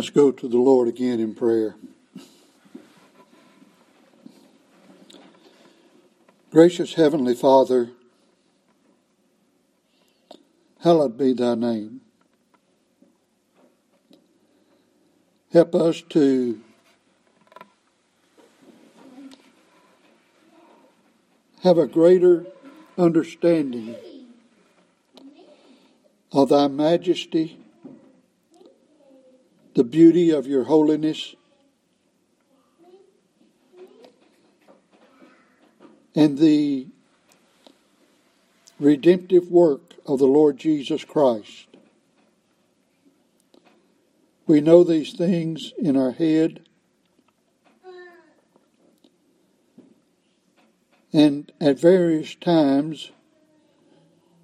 Let's go to the Lord again in prayer. Gracious Heavenly Father, hallowed be thy name. Help us to have a greater understanding of thy majesty, the beauty of your holiness, and the redemptive work of the Lord Jesus Christ. We know these things in our head, and at various times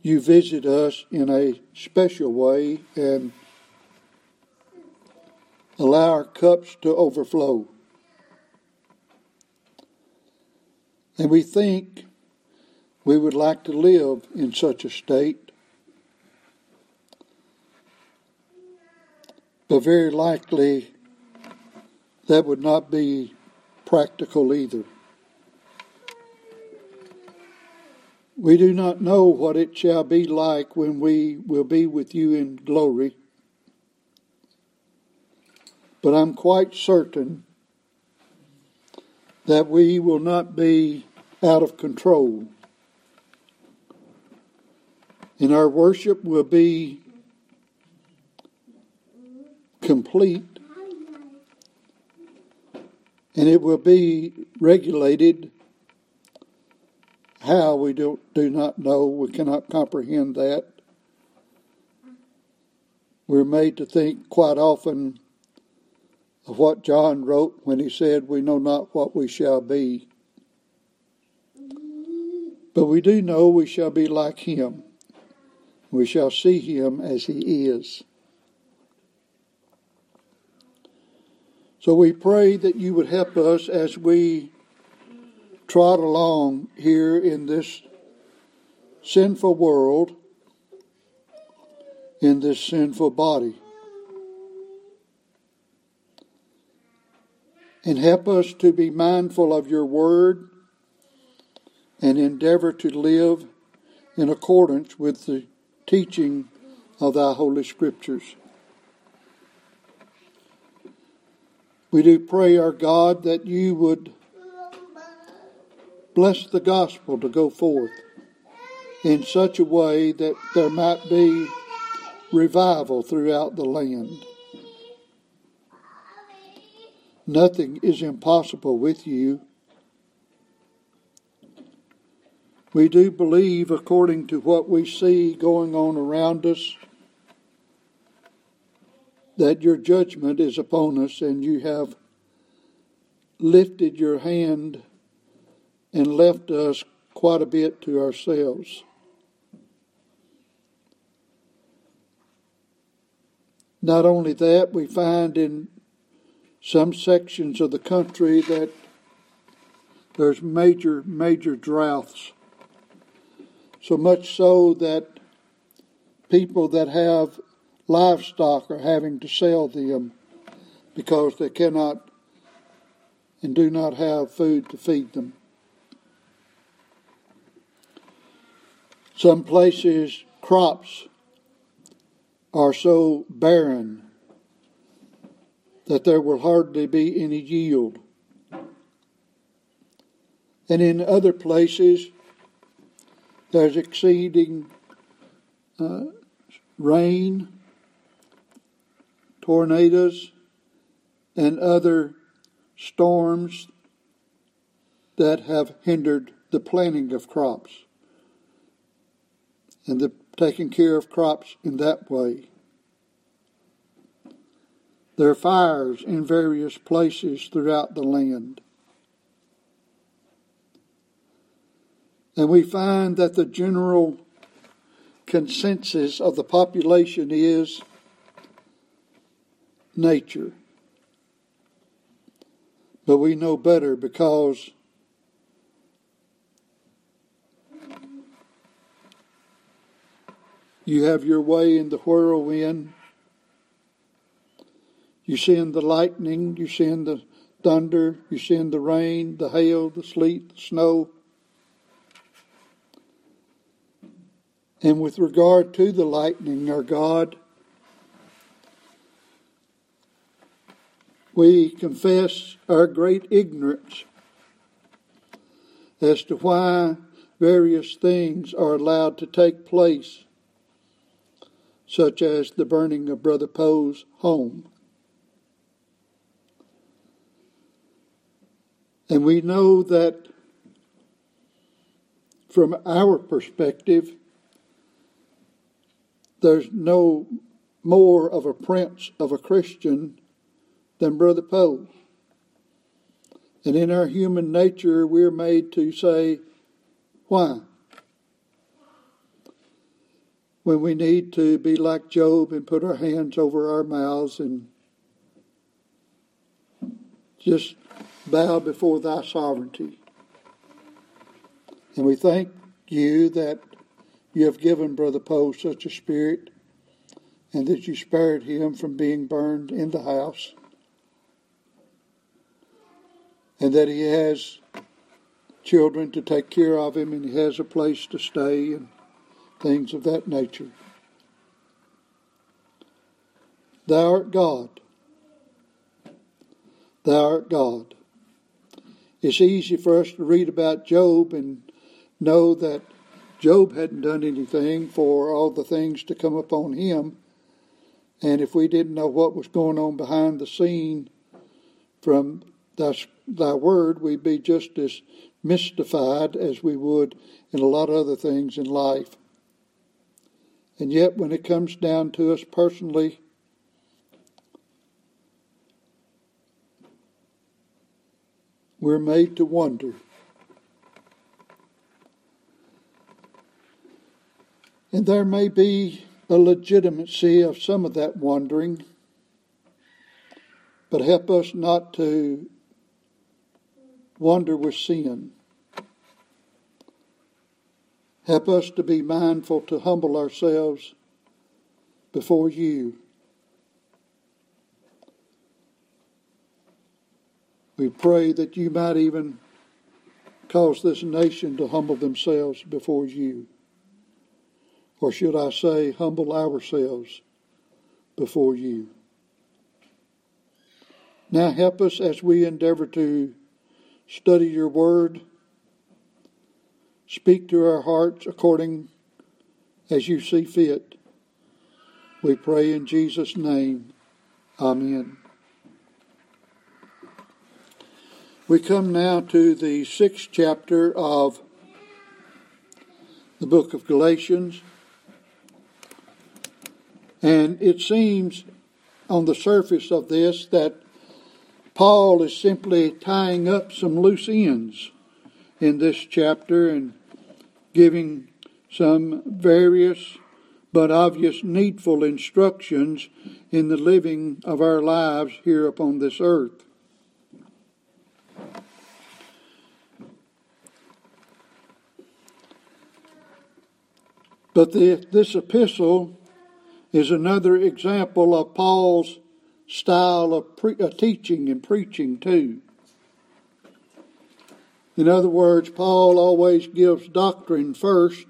you visit us in a special way and allow our cups to overflow. And we think we would like to live in such a state, but very likely that would not be practical either. We do not know what it shall be like when we will be with you in glory, but I'm quite certain that we will not be out of control. And our worship will be complete and it will be regulated how we do, do not know, we cannot comprehend that. We're made to think quite often of what John wrote when he said, We know not what we shall be. But we do know we shall be like him. We shall see him as he is. So we pray that you would help us as we trot along here in this sinful world, in this sinful body. And help us to be mindful of your word and endeavor to live in accordance with the teaching of thy holy scriptures. We do pray, our God, that you would Bless the gospel to go forth in such a way that there might be revival throughout the land. Nothing is impossible with you. We do believe, according to what we see going on around us, that your judgment is upon us and you have lifted your hand and left us quite a bit to ourselves. Not only that, we find in some sections of the country that there's major, major droughts. So much so that people that have livestock are having to sell them because they cannot and do not have food to feed them. Some places crops are so barren that there will hardly be any yield. And in other places, there's exceeding uh, rain, tornadoes, and other storms that have hindered the planting of crops and the taking care of crops in that way. There are fires in various places throughout the land. And we find that the general consensus of the population is nature. But we know better because You have your way in the whirlwind. You send the lightning, you send the thunder, you send the rain, the hail, the sleet, the snow. And with regard to the lightning, our God, we confess our great ignorance as to why various things are allowed to take place, such as the burning of Brother Poe's home. And we know that from our perspective, there's no more of a prince of a Christian than Brother Poe. And in our human nature, we're made to say, why? When we need to be like Job and put our hands over our mouths and just bow before thy sovereignty. And we thank you that you have given Brother Poe such a spirit and that you spared him from being burned in the house and that he has children to take care of him and he has a place to stay and things of that nature. Thou art God. Thou art God. It's easy for us to read about Job and know that Job hadn't done anything for all the things to come upon him. And if we didn't know what was going on behind the scene from thy, thy word, we'd be just as mystified as we would in a lot of other things in life. And yet, when it comes down to us personally, we're made to wonder. And there may be a legitimacy of some of that wondering, but help us not to wander with sin. Help us to be mindful to humble ourselves before you. We pray that you might even cause this nation to humble themselves before you. Or should I say, humble ourselves before you. Now help us as we endeavor to study your word. Speak to our hearts according as you see fit. We pray in Jesus' name. Amen. We come now to the sixth chapter of the book of Galatians. And it seems on the surface of this that Paul is simply tying up some loose ends in this chapter and giving some various but obvious needful instructions in the living of our lives here upon this earth. But the, this epistle is another example of Paul's style of pre- uh, teaching and preaching, too. In other words, Paul always gives doctrine first,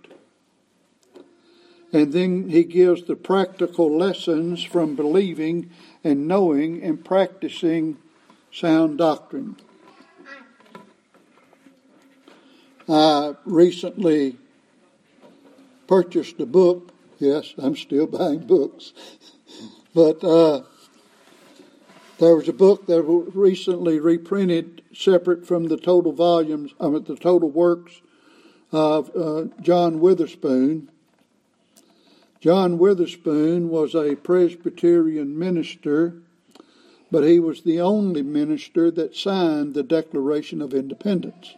and then he gives the practical lessons from believing and knowing and practicing sound doctrine. I recently purchased a book. Yes, I'm still buying books. but uh, there was a book that was recently reprinted separate from the total volumes, I mean, the total works of uh, John Witherspoon. John Witherspoon was a Presbyterian minister, but he was the only minister that signed the Declaration of Independence.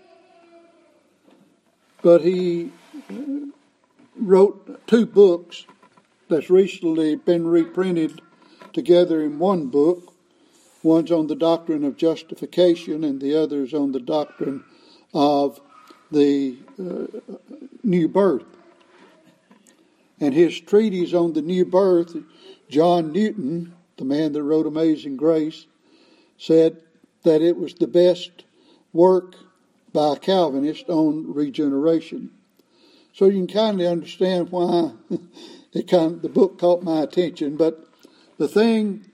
But he wrote two books that's recently been reprinted together in one book. One's on the doctrine of justification, and the other's on the doctrine of the uh, new birth. And his treatise on the new birth, John Newton the man that wrote Amazing Grace, said that it was the best work by a Calvinist on regeneration. So you can kindly understand why it kind of, the book caught my attention. But the thing,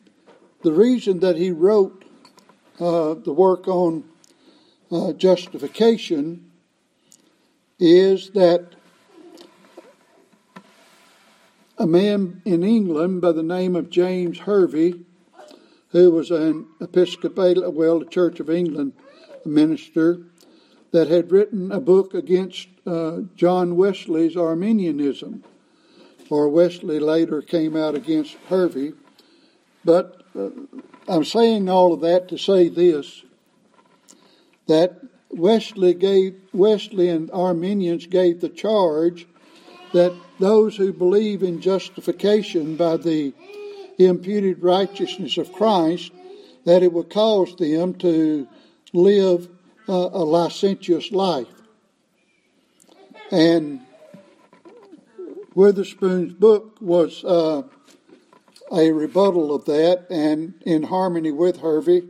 the reason that he wrote uh, the work on uh, justification is that a man in England by the name of James Hervey, who was an Episcopal, well, the Church of England minister, that had written a book against uh, John Wesley's Arminianism, or Wesley later came out against Hervey. But uh, I'm saying all of that to say this that Wesley gave Wesley and Arminians gave the charge that those who believe in justification by the imputed righteousness of Christ, that it would cause them to live uh, a licentious life. And Witherspoon's book was uh, a rebuttal of that and in harmony with Hervey.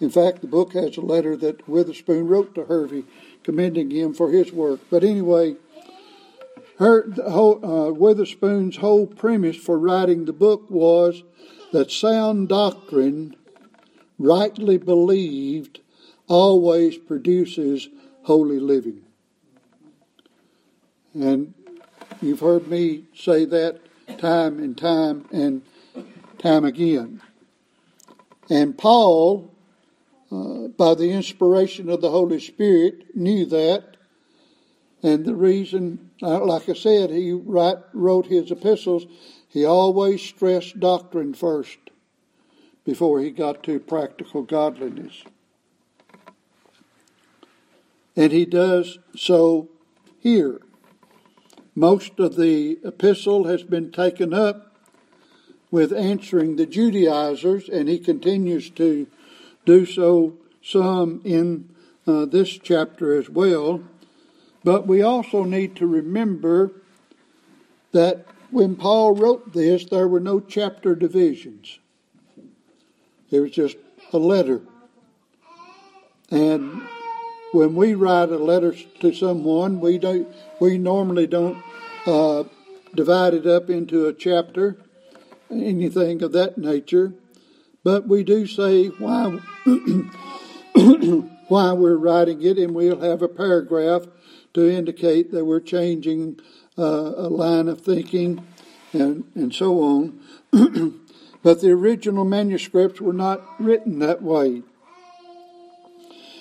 In fact, the book has a letter that Witherspoon wrote to Hervey commending him for his work. But anyway, her, whole, uh, Witherspoon's whole premise for writing the book was that sound doctrine, rightly believed, always produces holy living. And you've heard me say that time and time and time again. And Paul, uh, by the inspiration of the Holy Spirit, knew that. And the reason, uh, like I said, he write, wrote his epistles, he always stressed doctrine first before he got to practical godliness. And he does so here. Most of the epistle has been taken up with answering the Judaizers, and he continues to do so some in uh, this chapter as well. But we also need to remember that when Paul wrote this, there were no chapter divisions. It was just a letter. And when we write a letter to someone, we don't we normally don't uh, divide it up into a chapter, anything of that nature, but we do say why why we're writing it, and we'll have a paragraph to indicate that we're changing uh, a line of thinking and and so on. but the original manuscripts were not written that way.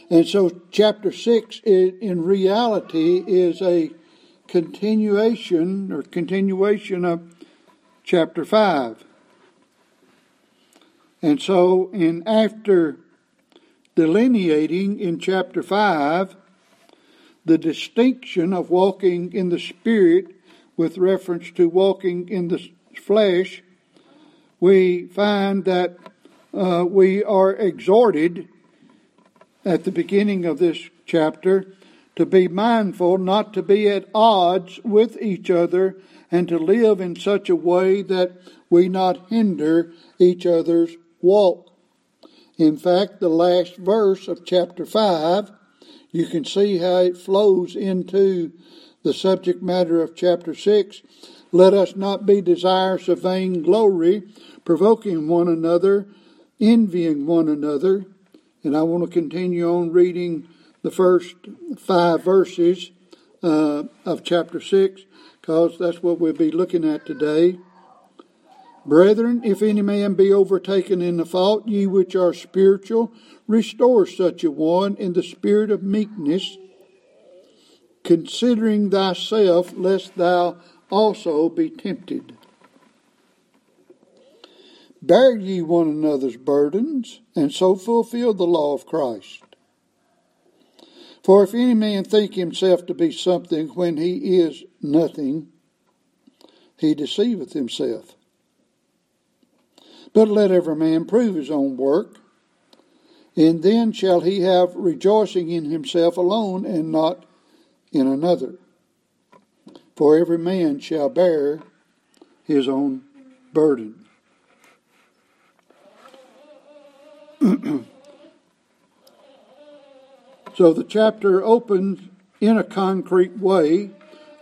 And so, chapter 6 in reality is a continuation or continuation of chapter 5. And so, in after delineating in chapter 5 the distinction of walking in the Spirit with reference to walking in the flesh, we find that uh, we are exhorted at the beginning of this chapter to be mindful not to be at odds with each other and to live in such a way that we not hinder each other's walk. In fact, the last verse of chapter 5, you can see how it flows into the subject matter of chapter 6. Let us not be desirous of vain glory, provoking one another, envying one another. And I want to continue on reading the first five verses uh, of chapter 6 because that's what we'll be looking at today. Brethren, if any man be overtaken in the fault, ye which are spiritual, restore such a one in the spirit of meekness, considering thyself, lest thou also be tempted. Bear ye one another's burdens, and so fulfill the law of Christ. For if any man think himself to be something when he is nothing, he deceiveth himself. But let every man prove his own work, and then shall he have rejoicing in himself alone and not in another. For every man shall bear his own burden. so the chapter opens in a concrete way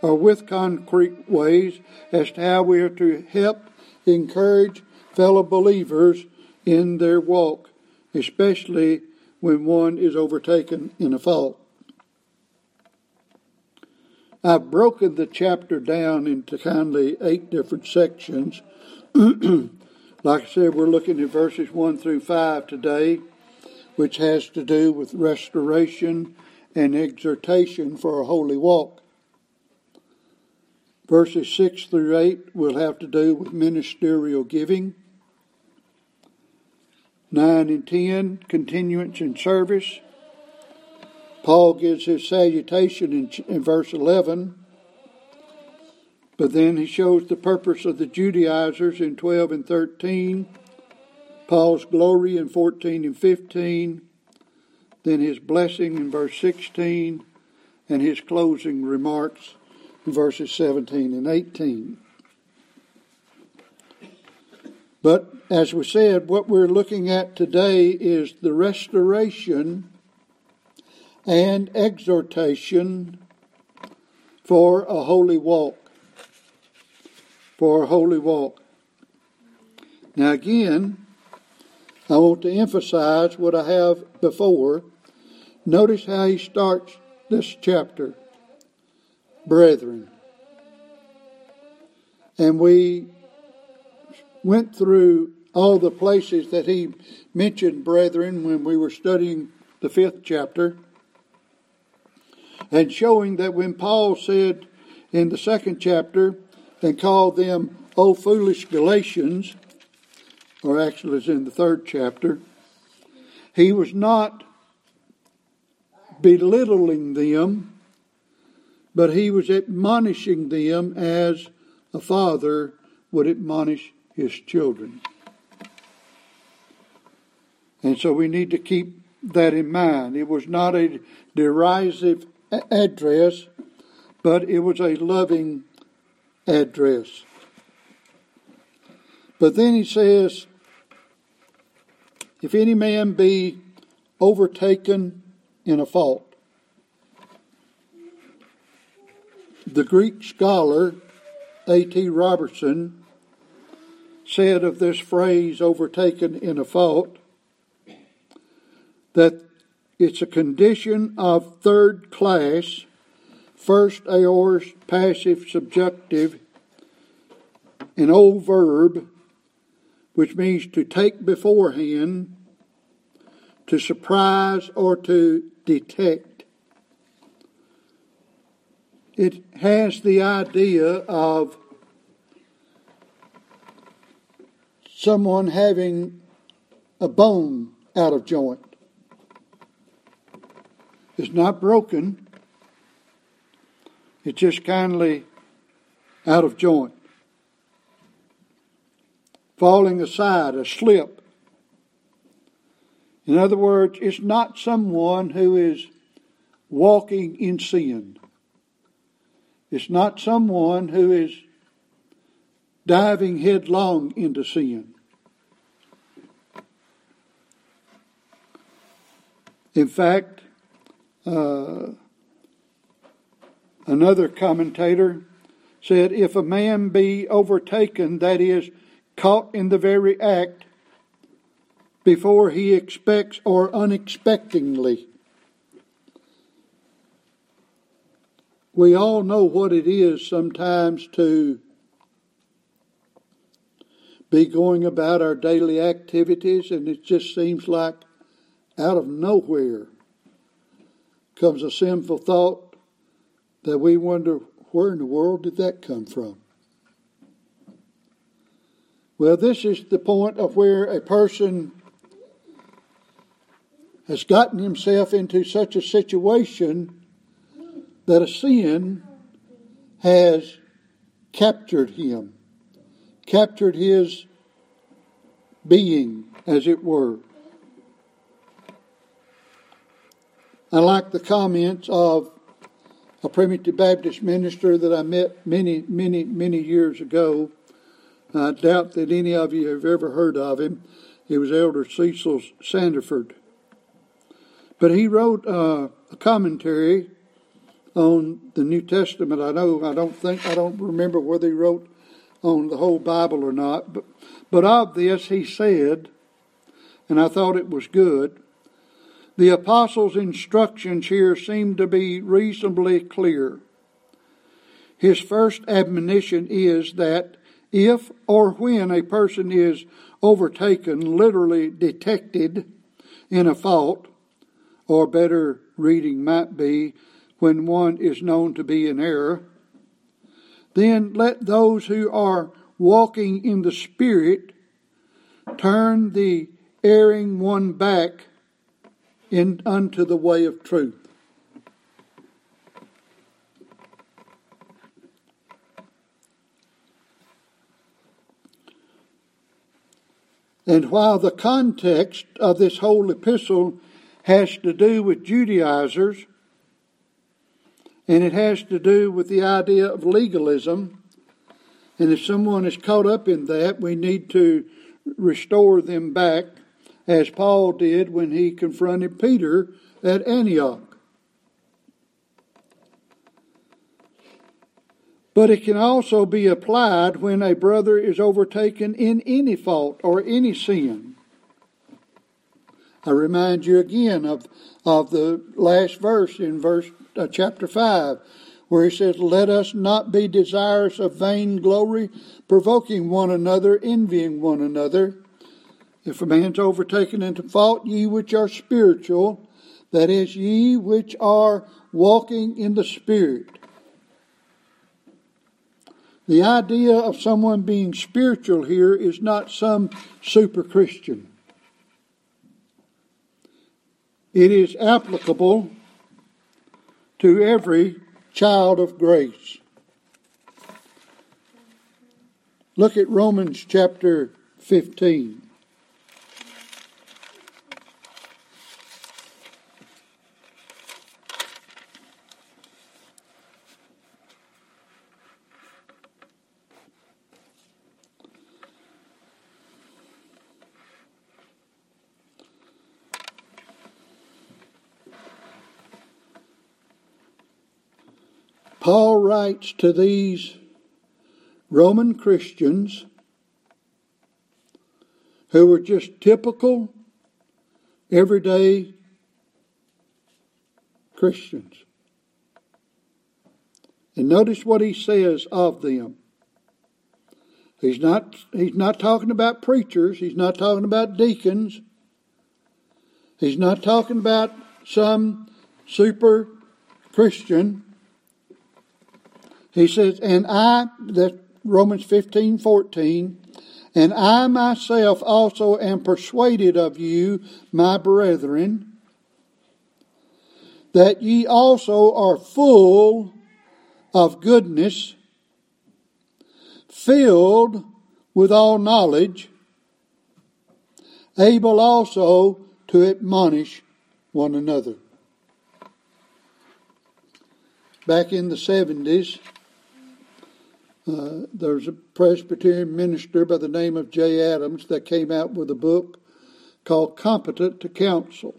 or with concrete ways as to how we are to help encourage fellow believers in their walk, especially when one is overtaken in a fault. I've broken the chapter down into kindly eight different sections. like I said, we're looking at verses 1 through 5 today, which has to do with restoration and exhortation for a holy walk. Verses 6 through 8 will have to do with ministerial giving. 9 and 10, continuance in service. Paul gives his salutation in, in verse 11, but then he shows the purpose of the Judaizers in 12 and 13, Paul's glory in 14 and 15, then his blessing in verse 16, and his closing remarks in verses 17 and 18. But as we said, what we're looking at today is the restoration and exhortation for a holy walk. For a holy walk. Now, again, I want to emphasize what I have before. Notice how he starts this chapter brethren. And we went through all the places that he mentioned brethren when we were studying the fifth chapter and showing that when Paul said in the second chapter and called them, O foolish Galatians, or actually it's in the third chapter, he was not belittling them, but he was admonishing them as a father would admonish his children. And so we need to keep that in mind. It was not a derisive address, but it was a loving address. But then he says, If any man be overtaken in a fault, the Greek scholar A.T. Robertson said of this phrase, overtaken in a fault, that it's a condition of third class, first aorist, passive, subjunctive, an old verb, which means to take beforehand, to surprise, or to detect. It has the idea of someone having a bone out of joint. It's not broken, it's just kindly out of joint. Falling aside, a slip. In other words, it's not someone who is walking in sin. It's not someone who is diving headlong into sin. In fact, uh, another commentator said, If a man be overtaken, that is, caught in the very act, before he expects or unexpectedly. We all know what it is sometimes to be going about our daily activities, and it just seems like out of nowhere comes a sinful thought that we wonder where in the world did that come from? Well, this is the point of where a person has gotten himself into such a situation that a sin has captured him, captured his being, as it were. I like the comments of a primitive Baptist minister that I met many, many, many years ago. I doubt that any of you have ever heard of him. He was Elder Cecil Sanderford. But he wrote uh, a commentary on the New Testament. I know I don't think I don't remember whether he wrote on the whole Bible or not, but but of this he said, and I thought it was good. The apostles' instructions here seem to be reasonably clear. His first admonition is that if or when a person is overtaken, literally detected in a fault, or better reading might be, when one is known to be in error, then let those who are walking in the Spirit turn the erring one back in, unto the way of truth. And while the context of this whole epistle has to do with Judaizers, and it has to do with the idea of legalism, and if someone is caught up in that, we need to restore them back, as Paul did when he confronted Peter at Antioch. But it can also be applied when a brother is overtaken in any fault or any sin. I remind you again of, of the last verse in verse uh, chapter 5 where he says, Let us not be desirous of vain glory, provoking one another, envying one another. If a man's overtaken into fault, ye which are spiritual, that is, ye which are walking in the Spirit, the idea of someone being spiritual here is not some super Christian. It is applicable to every child of grace. Look at Romans chapter 15. Paul writes to these Roman Christians who were just typical, everyday Christians. And notice what he says of them. He's not, he's not talking about preachers. He's not talking about deacons. He's not talking about some super Christian. He says, and I, that Romans 15, 14, and I myself also am persuaded of you, my brethren, that ye also are full of goodness, filled with all knowledge, able also to admonish one another. Back in the 70s, uh, there's a Presbyterian minister by the name of Jay Adams that came out with a book called Competent to Counsel.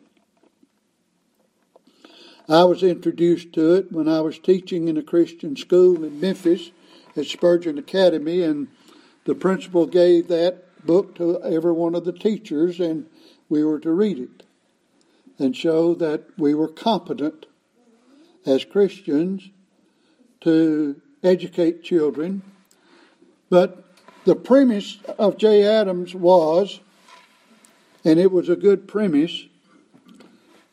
I was introduced to it when I was teaching in a Christian school in Memphis at Spurgeon Academy, and the principal gave that book to every one of the teachers, and we were to read it and show that we were competent as Christians to educate children. But the premise of Jay Adams was, and it was a good premise,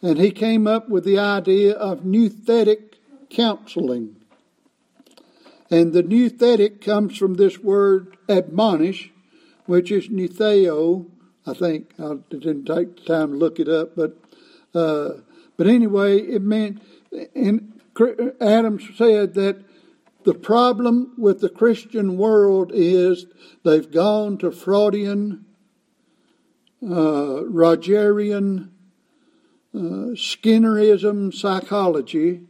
and he came up with the idea of nouthetic counseling. And the nouthetic comes from this word admonish, which is nutheo. I think I didn't take the time to look it up, but uh, but anyway, it meant. And Adams said that the problem with the Christian world is they've gone to Freudian, uh, Rogerian, uh, Skinnerism psychology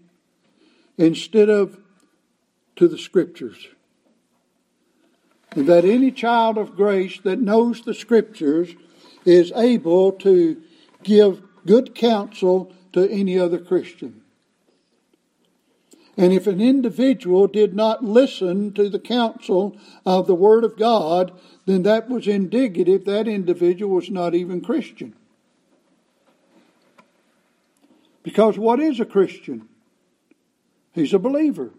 instead of to the Scriptures. And that any child of grace that knows the Scriptures is able to give good counsel to any other Christian. And if an individual did not listen to the counsel of the Word of God, then that was indicative that individual was not even Christian. Because what is a Christian? He's a believer.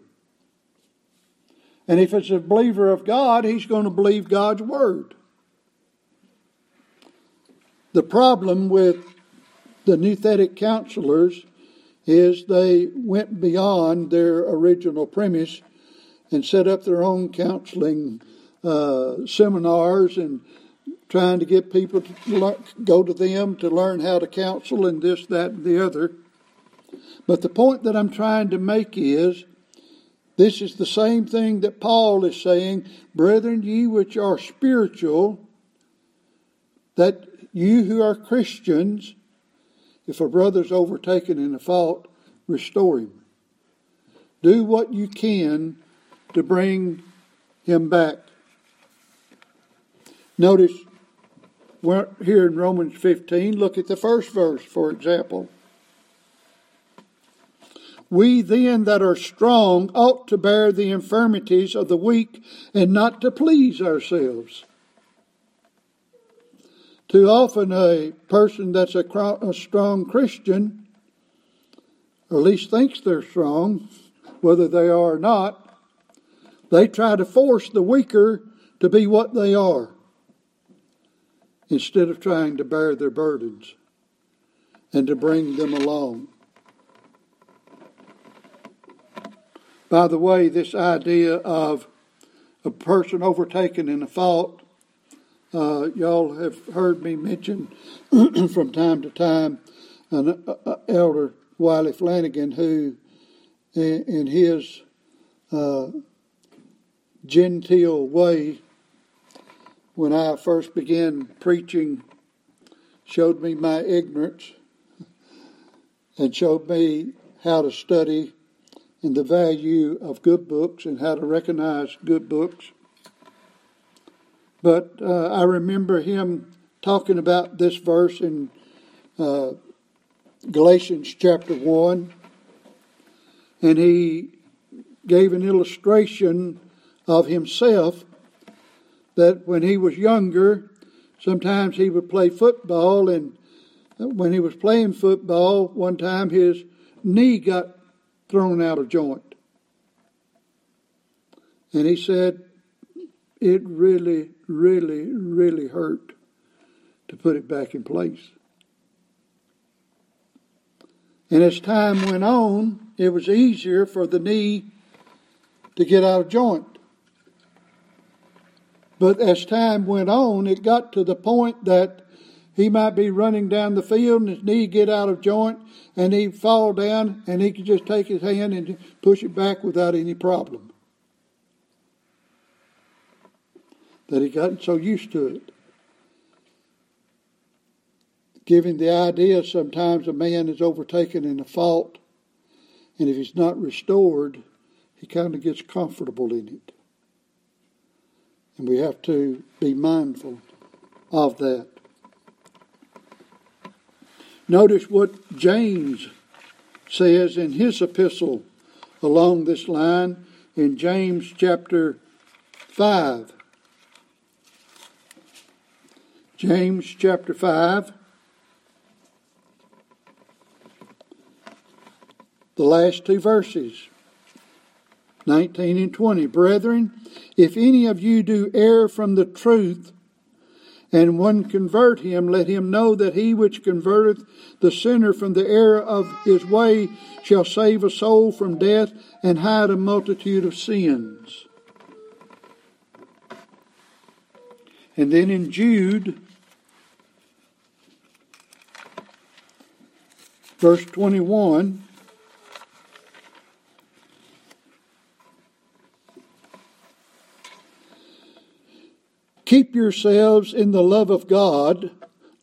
And if it's a believer of God, he's going to believe God's Word. The problem with the nouthetic counselors is they went beyond their original premise and set up their own counseling uh, seminars and trying to get people to go to them to learn how to counsel and this, that, and the other. But the point that I'm trying to make is this is the same thing that Paul is saying, Brethren, ye which are spiritual, that you who are Christians, if a brother's overtaken in a fault, restore him. Do what you can to bring him back. Notice we're here in Romans 15. Look at the first verse, for example. We then that are strong ought to bear the infirmities of the weak and not to please ourselves. Too often, a person that's a, strong Christian, or at least thinks they're strong, whether they are or not, they try to force the weaker to be what they are instead of trying to bear their burdens and to bring them along. By the way, this idea of a person overtaken in a fault uh, y'all have heard me mention from time to time an uh, uh, elder Wiley Flanagan who, in, in his uh, genteel way, when I first began preaching, showed me my ignorance and showed me how to study and the value of good books and how to recognize good books. But uh, I remember him talking about this verse in uh, Galatians chapter 1, and he gave an illustration of himself that when he was younger, sometimes he would play football, and when he was playing football, one time his knee got thrown out of joint. And he said, it really, really, really hurt to put it back in place. And as time went on, it was easier for the knee to get out of joint. But as time went on, it got to the point that he might be running down the field and his knee get out of joint and he'd fall down and he could just take his hand and push it back without any problem. That he gotten so used to it. Giving the idea sometimes a man is overtaken in a fault, and if he's not restored, he kind of gets comfortable in it. And we have to be mindful of that. Notice what James says in his epistle along this line in James chapter 5. James chapter 5. The last two verses, 19 and 20. Brethren, if any of you do err from the truth, and one convert him, let him know that he which converteth the sinner from the error of his way shall save a soul from death and hide a multitude of sins. And then in Jude, verse 21. Keep yourselves in the love of God,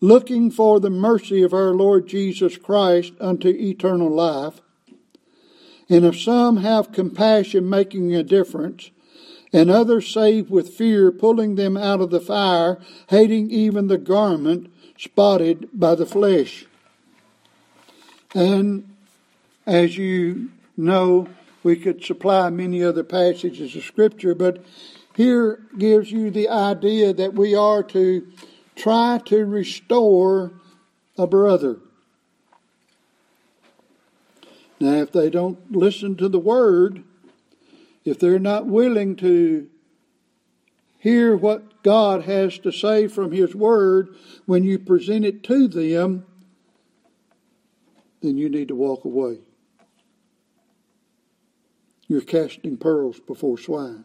looking for the mercy of our Lord Jesus Christ unto eternal life. And if some have compassion, making a difference, and others save with fear, pulling them out of the fire, hating even the garment, spotted by the flesh. And as you know, we could supply many other passages of Scripture, but here gives you the idea that we are to try to restore a brother. Now, if they don't listen to the word, if they're not willing to hear what God has to say from His Word when you present it to them, then you need to walk away. You're casting pearls before swine.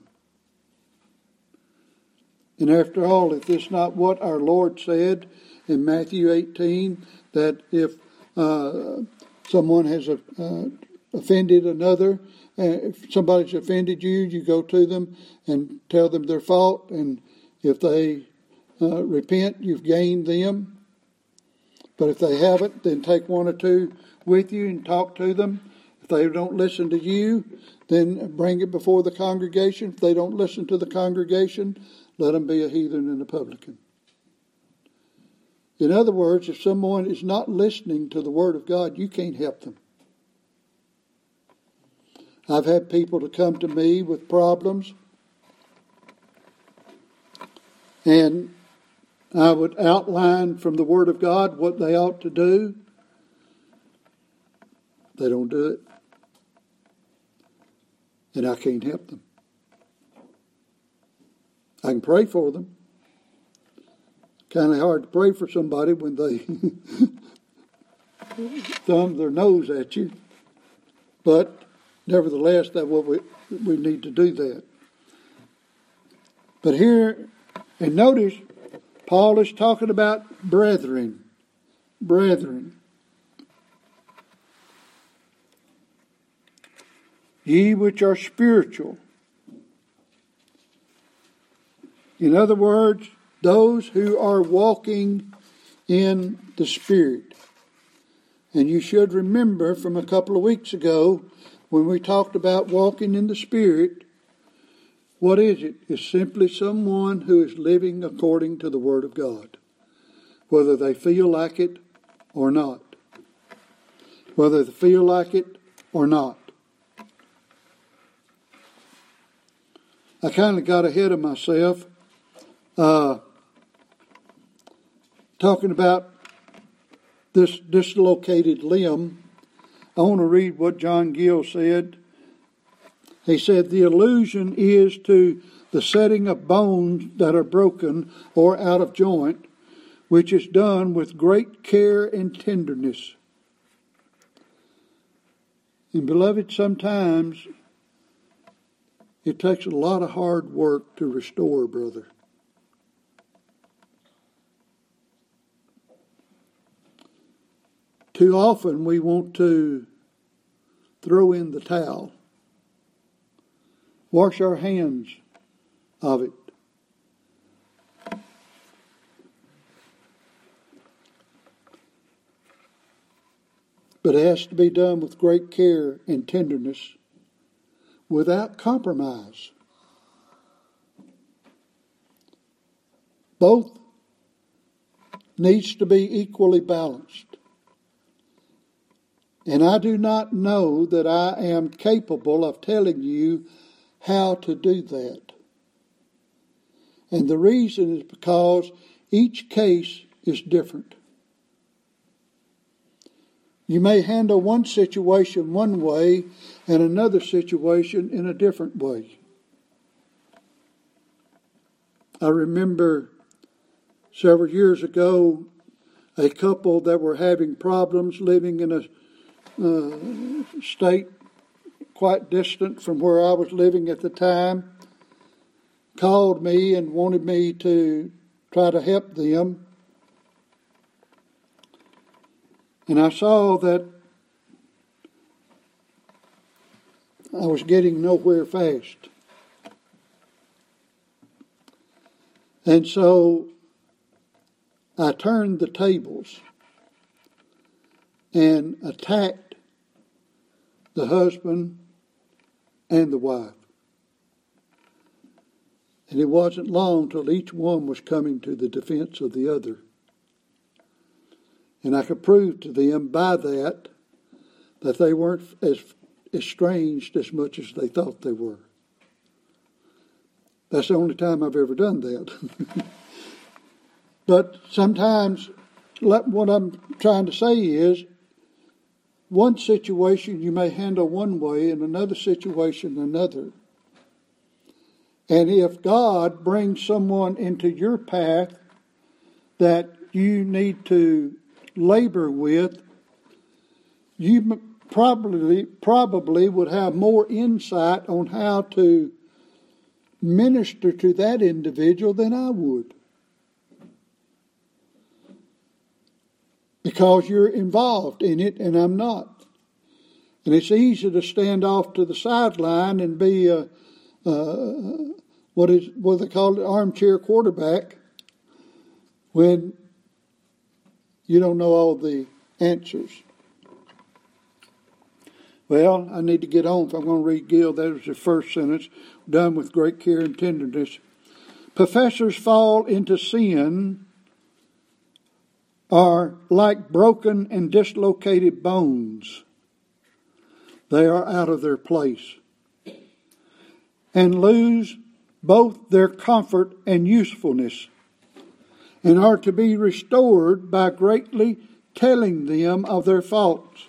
And after all, if this not what our Lord said in Matthew 18, that if uh, someone has uh, offended another, if somebody's offended you, you go to them and tell them their fault, and if they uh, repent, you've gained them. But if they haven't, then take one or two with you and talk to them. If they don't listen to you, then bring it before the congregation. If they don't listen to the congregation, let them be a heathen and a publican. In other words, if someone is not listening to the Word of God, you can't help them. I've had people to come to me with problems, and I would outline from the Word of God what they ought to do. They don't do it, and I can't help them. I can pray for them. Kind of hard to pray for somebody when they thumb their nose at you, but Nevertheless, that what we, we need to do that. But here, and notice, Paul is talking about brethren. Brethren. Ye which are spiritual. In other words, those who are walking in the Spirit. And you should remember from a couple of weeks ago when we talked about walking in the Spirit, what is it? It's simply someone who is living according to the Word of God, whether they feel like it or not. Whether they feel like it or not. I kind of got ahead of myself uh, talking about this dislocated limb I want to read what John Gill said. He said, The allusion is to the setting of bones that are broken or out of joint, which is done with great care and tenderness. And, beloved, sometimes it takes a lot of hard work to restore, brother. Too often we want to throw in the towel, wash our hands of it. But it has to be done with great care and tenderness without compromise. Both needs to be equally balanced. And I do not know that I am capable of telling you how to do that. And the reason is because each case is different. You may handle one situation one way and another situation in a different way. I remember several years ago a couple that were having problems living in a uh, state quite distant from where I was living at the time called me and wanted me to try to help them. And I saw that I was getting nowhere fast. And so I turned the tables and attacked the husband and the wife. And it wasn't long till each one was coming to the defense of the other. And I could prove to them by that that they weren't as estranged as much as they thought they were. That's the only time I've ever done that. but sometimes, what I'm trying to say is, one situation you may handle one way, and another situation another. And if God brings someone into your path that you need to labor with, you probably probably would have more insight on how to minister to that individual than I would. Because you're involved in it and I'm not. And it's easy to stand off to the sideline and be a, a what is what they call it armchair quarterback when you don't know all the answers. Well, I need to get on if I'm going to read Gill. That was the first sentence, done with great care and tenderness. Professors fall into sin are like broken and dislocated bones. They are out of their place and lose both their comfort and usefulness and are to be restored by greatly telling them of their faults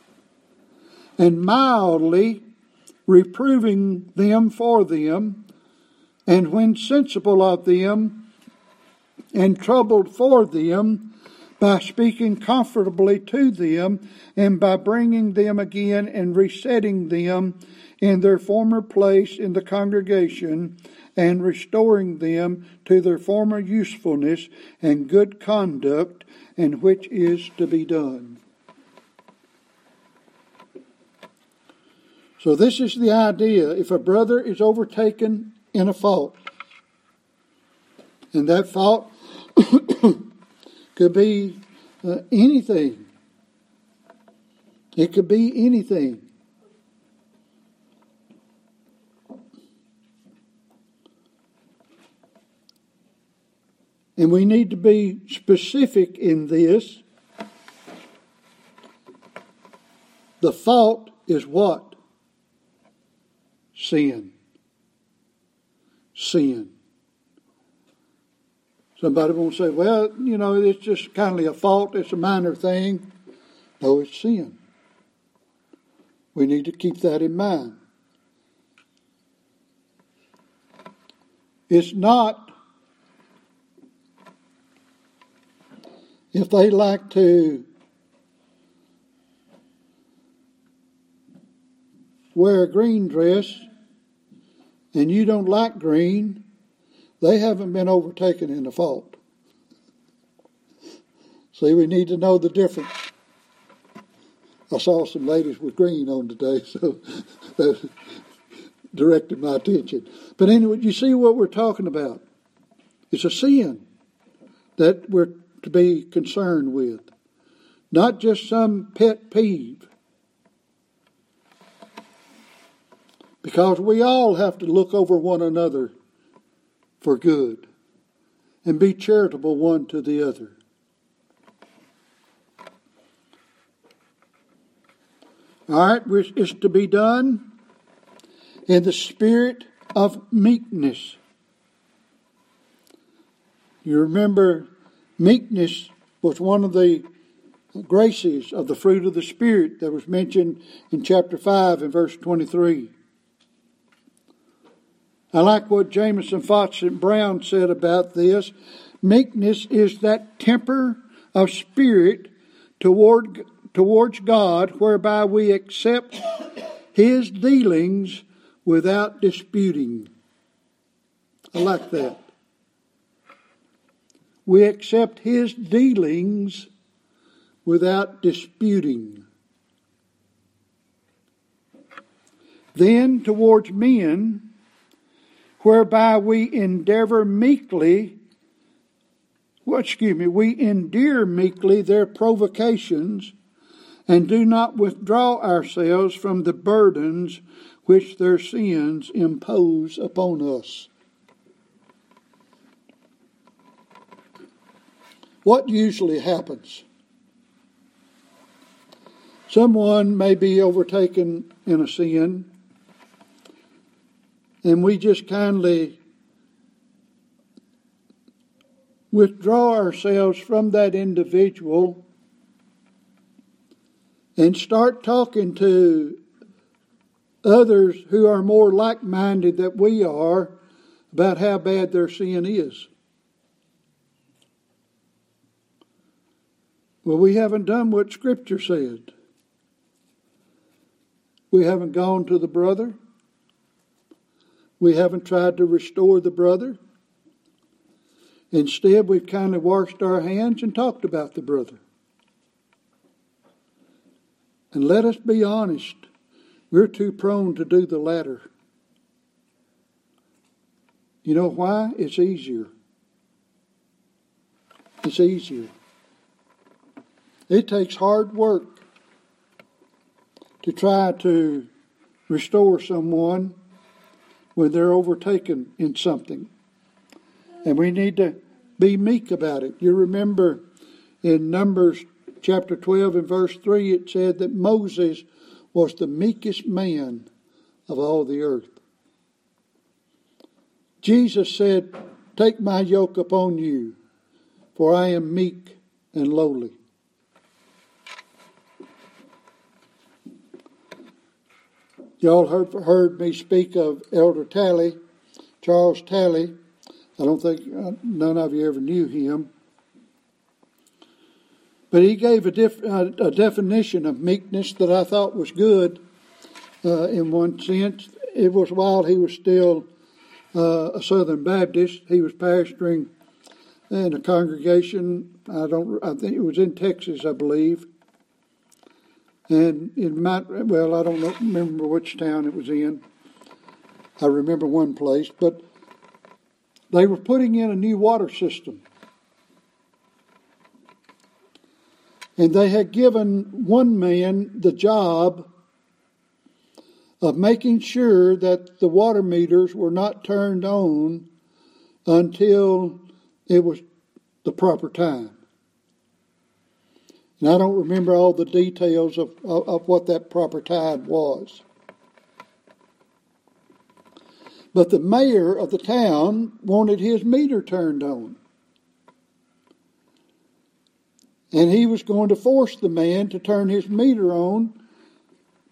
and mildly reproving them for them, and when sensible of them and troubled for them, by speaking comfortably to them, and by bringing them again and resetting them in their former place in the congregation, and restoring them to their former usefulness and good conduct, and which is to be done. So, this is the idea. If a brother is overtaken in a fault, and that fault could be uh, anything, it could be anything. And we need to be specific in this. The fault is what? sin. Sin. Somebody won't say, well, you know, it's just kind of a fault, it's a minor thing. No, it's sin. We need to keep that in mind. It's not if they like to wear a green dress and you don't like green, they haven't been overtaken in the fault. See, we need to know the difference. I saw some ladies with green on today, so that directed my attention. But anyway, you see what we're talking about. It's a sin that we're to be concerned with, not just some pet peeve. Because we all have to look over one another for good and be charitable one to the other. All right, which is to be done in the spirit of meekness. You remember, meekness was one of the graces of the fruit of the Spirit that was mentioned in chapter 5 and verse 23. I like what Jamieson Fausset and Brown said about this. Meekness is that temper of spirit toward, towards God whereby we accept His dealings without disputing. I like that. We accept His dealings without disputing. Then, towards men, whereby we endeavor meekly, well, excuse me, we endure meekly their provocations and do not withdraw ourselves from the burdens which their sins impose upon us. What usually happens? someone may be overtaken in a sin, and we just kindly withdraw ourselves from that individual and start talking to others who are more like minded than we are about how bad their sin is. Well, we haven't done what Scripture said. We haven't gone to the brother. We haven't tried to restore the brother. Instead, we've kind of washed our hands and talked about the brother. And let us be honest, we're too prone to do the latter. You know why? It's easier. It's easier. It takes hard work to try to restore someone when they're overtaken in something. And we need to be meek about it. You remember in Numbers chapter 12 and verse 3, it said that Moses was the meekest man of all the earth. Jesus said, Take my yoke upon you, for I am meek and lowly. Y'all heard, heard me speak of Elder Talley, Charles Talley. I don't think uh, none of you ever knew him. But he gave a, def, a definition of meekness that I thought was good uh, in one sense. It was while he was still uh, a Southern Baptist. He was pastoring in a congregation. I don't. I think it was in Texas, I believe. And it might, well, I don't know, remember which town it was in. I remember one place, but they were putting in a new water system. And they had given one man the job of making sure that the water meters were not turned on until it was the proper time. And I don't remember all the details of, of, of what that proper time was. But the mayor of the town wanted his meter turned on. And he was going to force the man to turn his meter on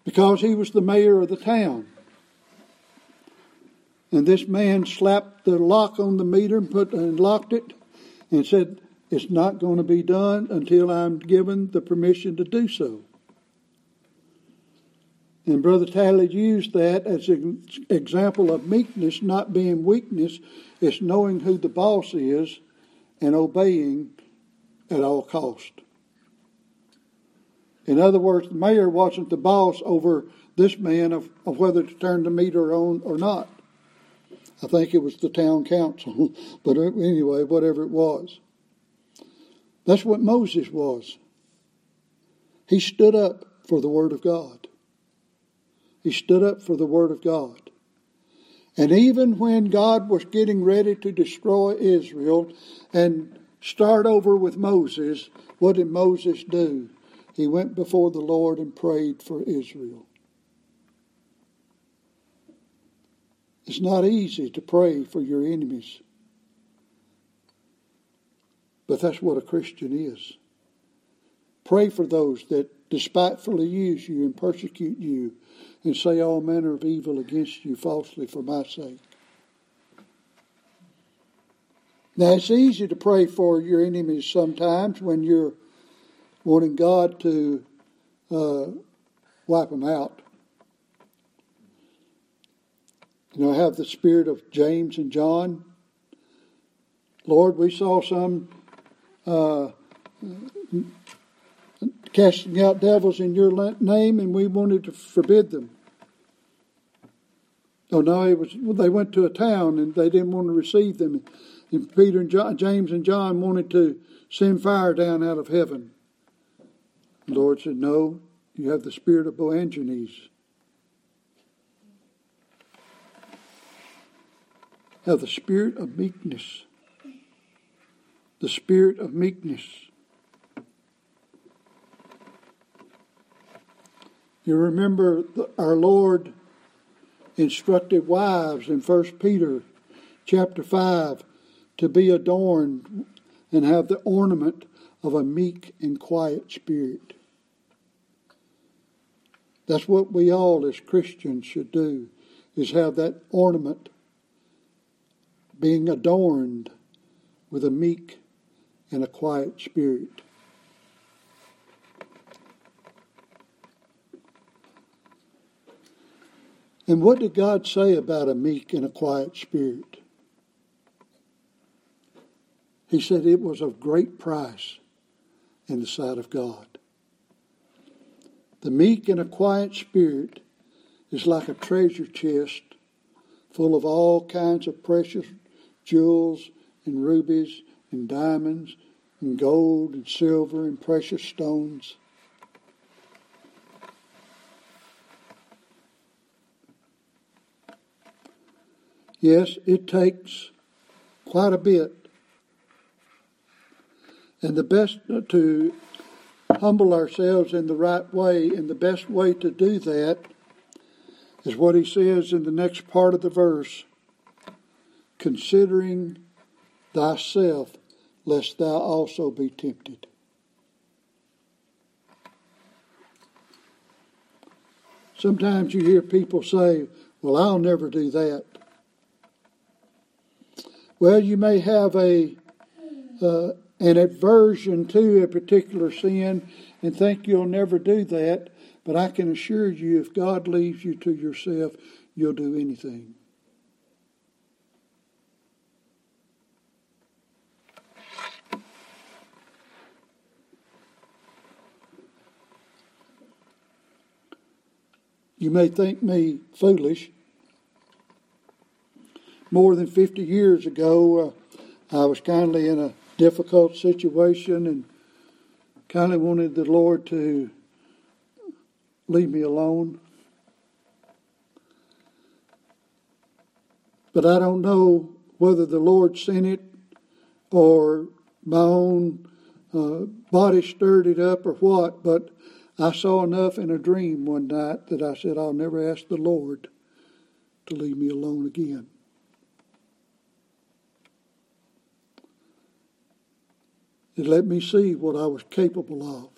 because he was the mayor of the town. And this man slapped the lock on the meter and put and locked it and said, it's not going to be done until I'm given the permission to do so. And Brother Talley used that as an example of meekness, not being weakness. It's knowing who the boss is and obeying at all cost. In other words, the mayor wasn't the boss over this man of, of whether to turn the meter on or not. I think it was the town council, but anyway, whatever it was. That's what Moses was. He stood up for the Word of God. He stood up for the Word of God. And even when God was getting ready to destroy Israel and start over with Moses, what did Moses do? He went before the Lord and prayed for Israel. It's not easy to pray for your enemies. But that's what a Christian is. Pray for those that despitefully use you and persecute you and say all manner of evil against you falsely for my sake. Now, it's easy to pray for your enemies sometimes when you're wanting God to uh, wipe them out. You know, have the spirit of James and John. Lord, we saw some uh, casting out devils in your name, and we wanted to forbid them. Oh no, it was they went to a town and they didn't want to receive them. And Peter and John, James and John wanted to send fire down out of heaven. The Lord said, "No, you have the spirit of Boanerges. Have the spirit of meekness." The spirit of meekness. You remember our Lord instructed wives in 1 Peter chapter 5 to be adorned and have the ornament of a meek and quiet spirit. That's what we all as Christians should do is have that ornament being adorned with a meek and a quiet spirit. And what did God say about a meek and a quiet spirit? He said it was of great price in the sight of God. The meek and a quiet spirit is like a treasure chest full of all kinds of precious jewels and rubies and diamonds and gold and silver and precious stones. Yes, it takes quite a bit. And the best to humble ourselves in the right way, and the best way to do that is what he says in the next part of the verse considering thyself, lest thou also be tempted. Sometimes you hear people say, Well, I'll never do that. Well, you may have a uh, an aversion to a particular sin and think you'll never do that, but I can assure you, if God leaves you to yourself, you'll do anything. You may think me foolish. More than 50 years ago, uh, I was kindly in a difficult situation and kindly wanted the Lord to leave me alone. But I don't know whether the Lord sent it or my own uh, body stirred it up or what, but I saw enough in a dream one night that I said, I'll never ask the Lord to leave me alone again. It let me see what I was capable of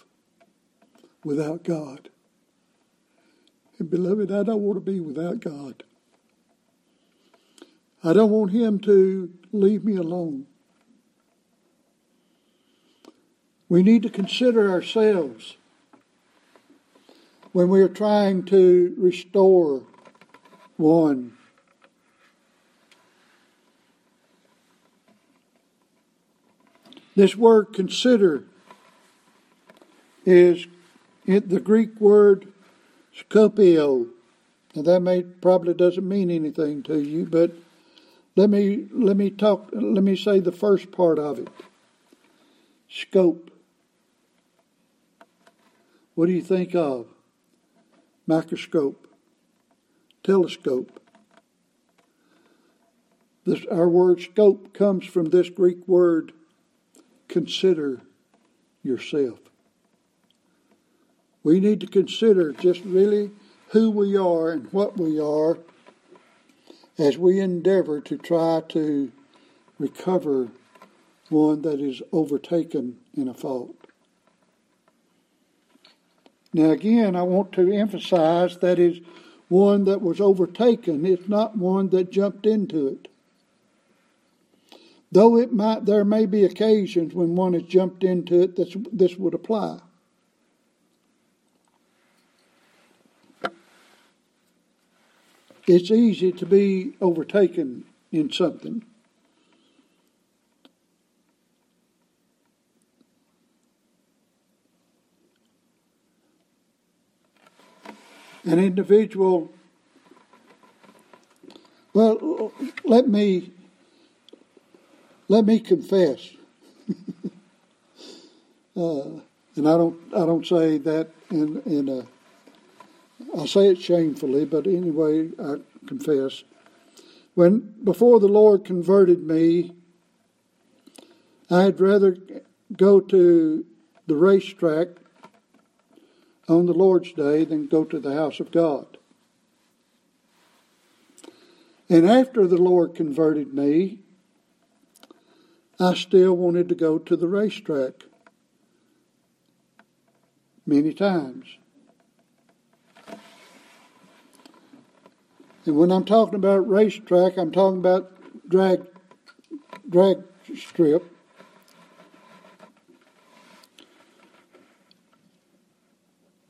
without God. And beloved, I don't want to be without God. I don't want Him to leave me alone. We need to consider ourselves when we are trying to restore one This word consider is the Greek word skopio. Now that may probably doesn't mean anything to you, but let me let me talk let me say the first part of it. Scope. What do you think of? Microscope. Telescope. This, our word scope comes from this Greek word consider yourself. We need to consider just really who we are and what we are as we endeavor to try to recover one that is overtaken in a fault. Now, again, I want to emphasize that is one that was overtaken. It's not one that jumped into it. Though it might, there may be occasions when one has jumped into it, this, this would apply. It's easy to be overtaken in something. An individual, well, let me let me confess. uh, and I don't I don't say that in in a I say it shamefully, but anyway, I confess. When before the Lord converted me, I'd rather go to the racetrack on the Lord's day than go to the house of God. And after the Lord converted me, I still wanted to go to the racetrack many times. And when I'm talking about racetrack, I'm talking about drag drag strip.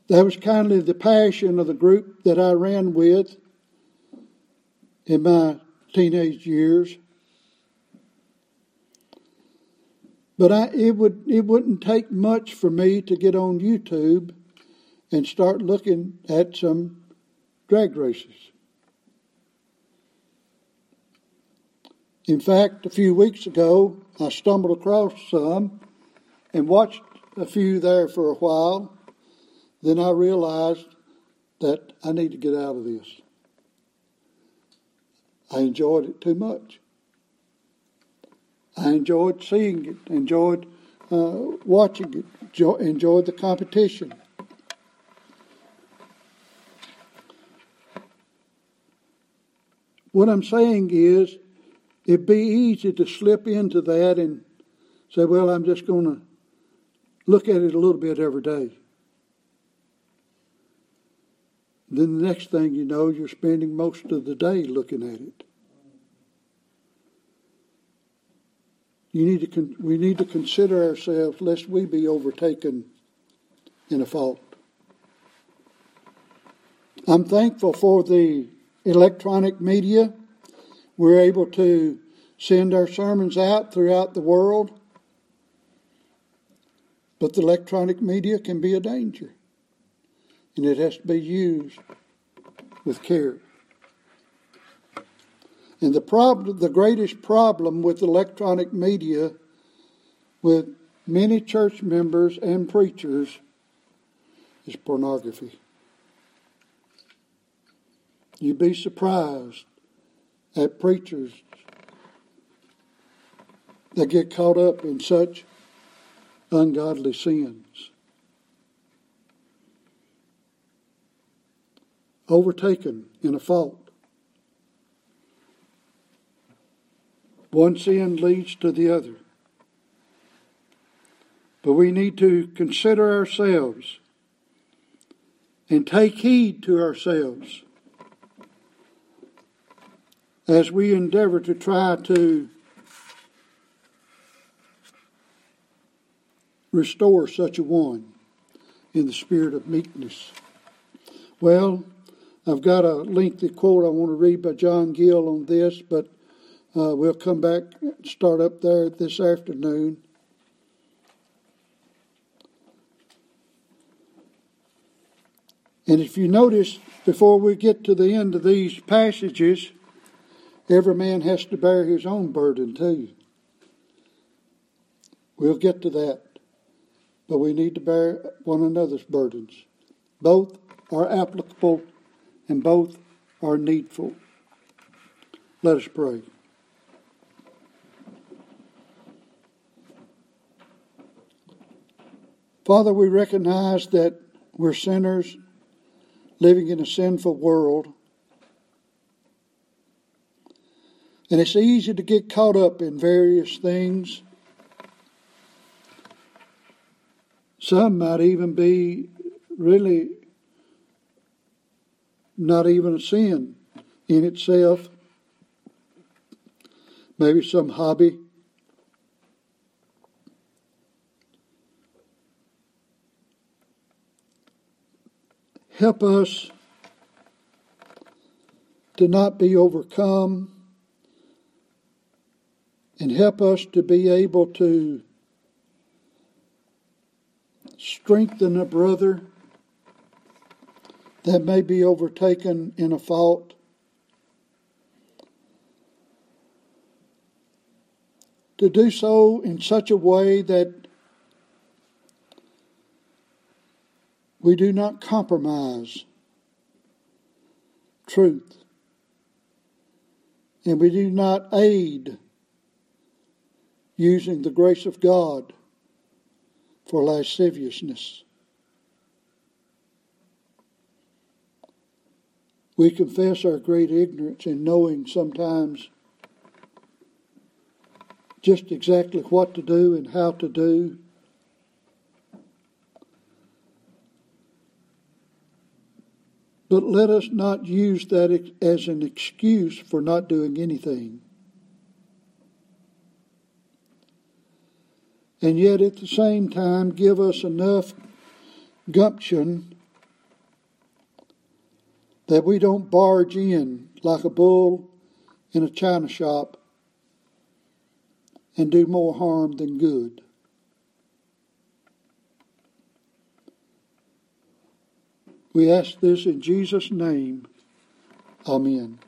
That was kind of the passion of the group that I ran with in my teenage years. But I, it would it wouldn't take much for me to get on YouTube and start looking at some drag races. In fact, a few weeks ago, I stumbled across some and watched a few there for a while. Then I realized that I need to get out of this. I enjoyed it too much. I enjoyed seeing it, enjoyed uh, watching it, enjoyed the competition. What I'm saying is, it'd be easy to slip into that and say, well, I'm just going to look at it a little bit every day. Then the next thing you know, you're spending most of the day looking at it. You need to con- we need to consider ourselves lest we be overtaken in a fault. I'm thankful for the electronic media. We're able to send our sermons out throughout the world. But the electronic media can be a danger and it has to be used with care. And the problem, the greatest problem with electronic media, with many church members and preachers, is pornography. You'd be surprised at preachers that get caught up in such ungodly sins. Overtaken in a fault. One sin leads to the other. But we need to consider ourselves and take heed to ourselves as we endeavor to try to restore such a one in the spirit of meekness. Well, I've got a lengthy quote I want to read by John Gill on this, but uh, we'll come back and start up there this afternoon. And if you notice, before we get to the end of these passages, every man has to bear his own burden too. We'll get to that. But we need to bear one another's burdens. Both are applicable and both are needful. Let us pray. Father, we recognize that we're sinners living in a sinful world. And it's easy to get caught up in various things. Some might even be really not even a sin in itself, maybe some hobby. Help us to not be overcome and help us to be able to strengthen a brother that may be overtaken in a fault. To do so in such a way that we do not compromise truth and we do not aid using the grace of God for lasciviousness. We confess our great ignorance in knowing sometimes just exactly what to do and how to do. But let us not use that as an excuse for not doing anything. And yet at the same time, give us enough gumption that we don't barge in like a bull in a china shop and do more harm than good. We ask this in Jesus' name. Amen.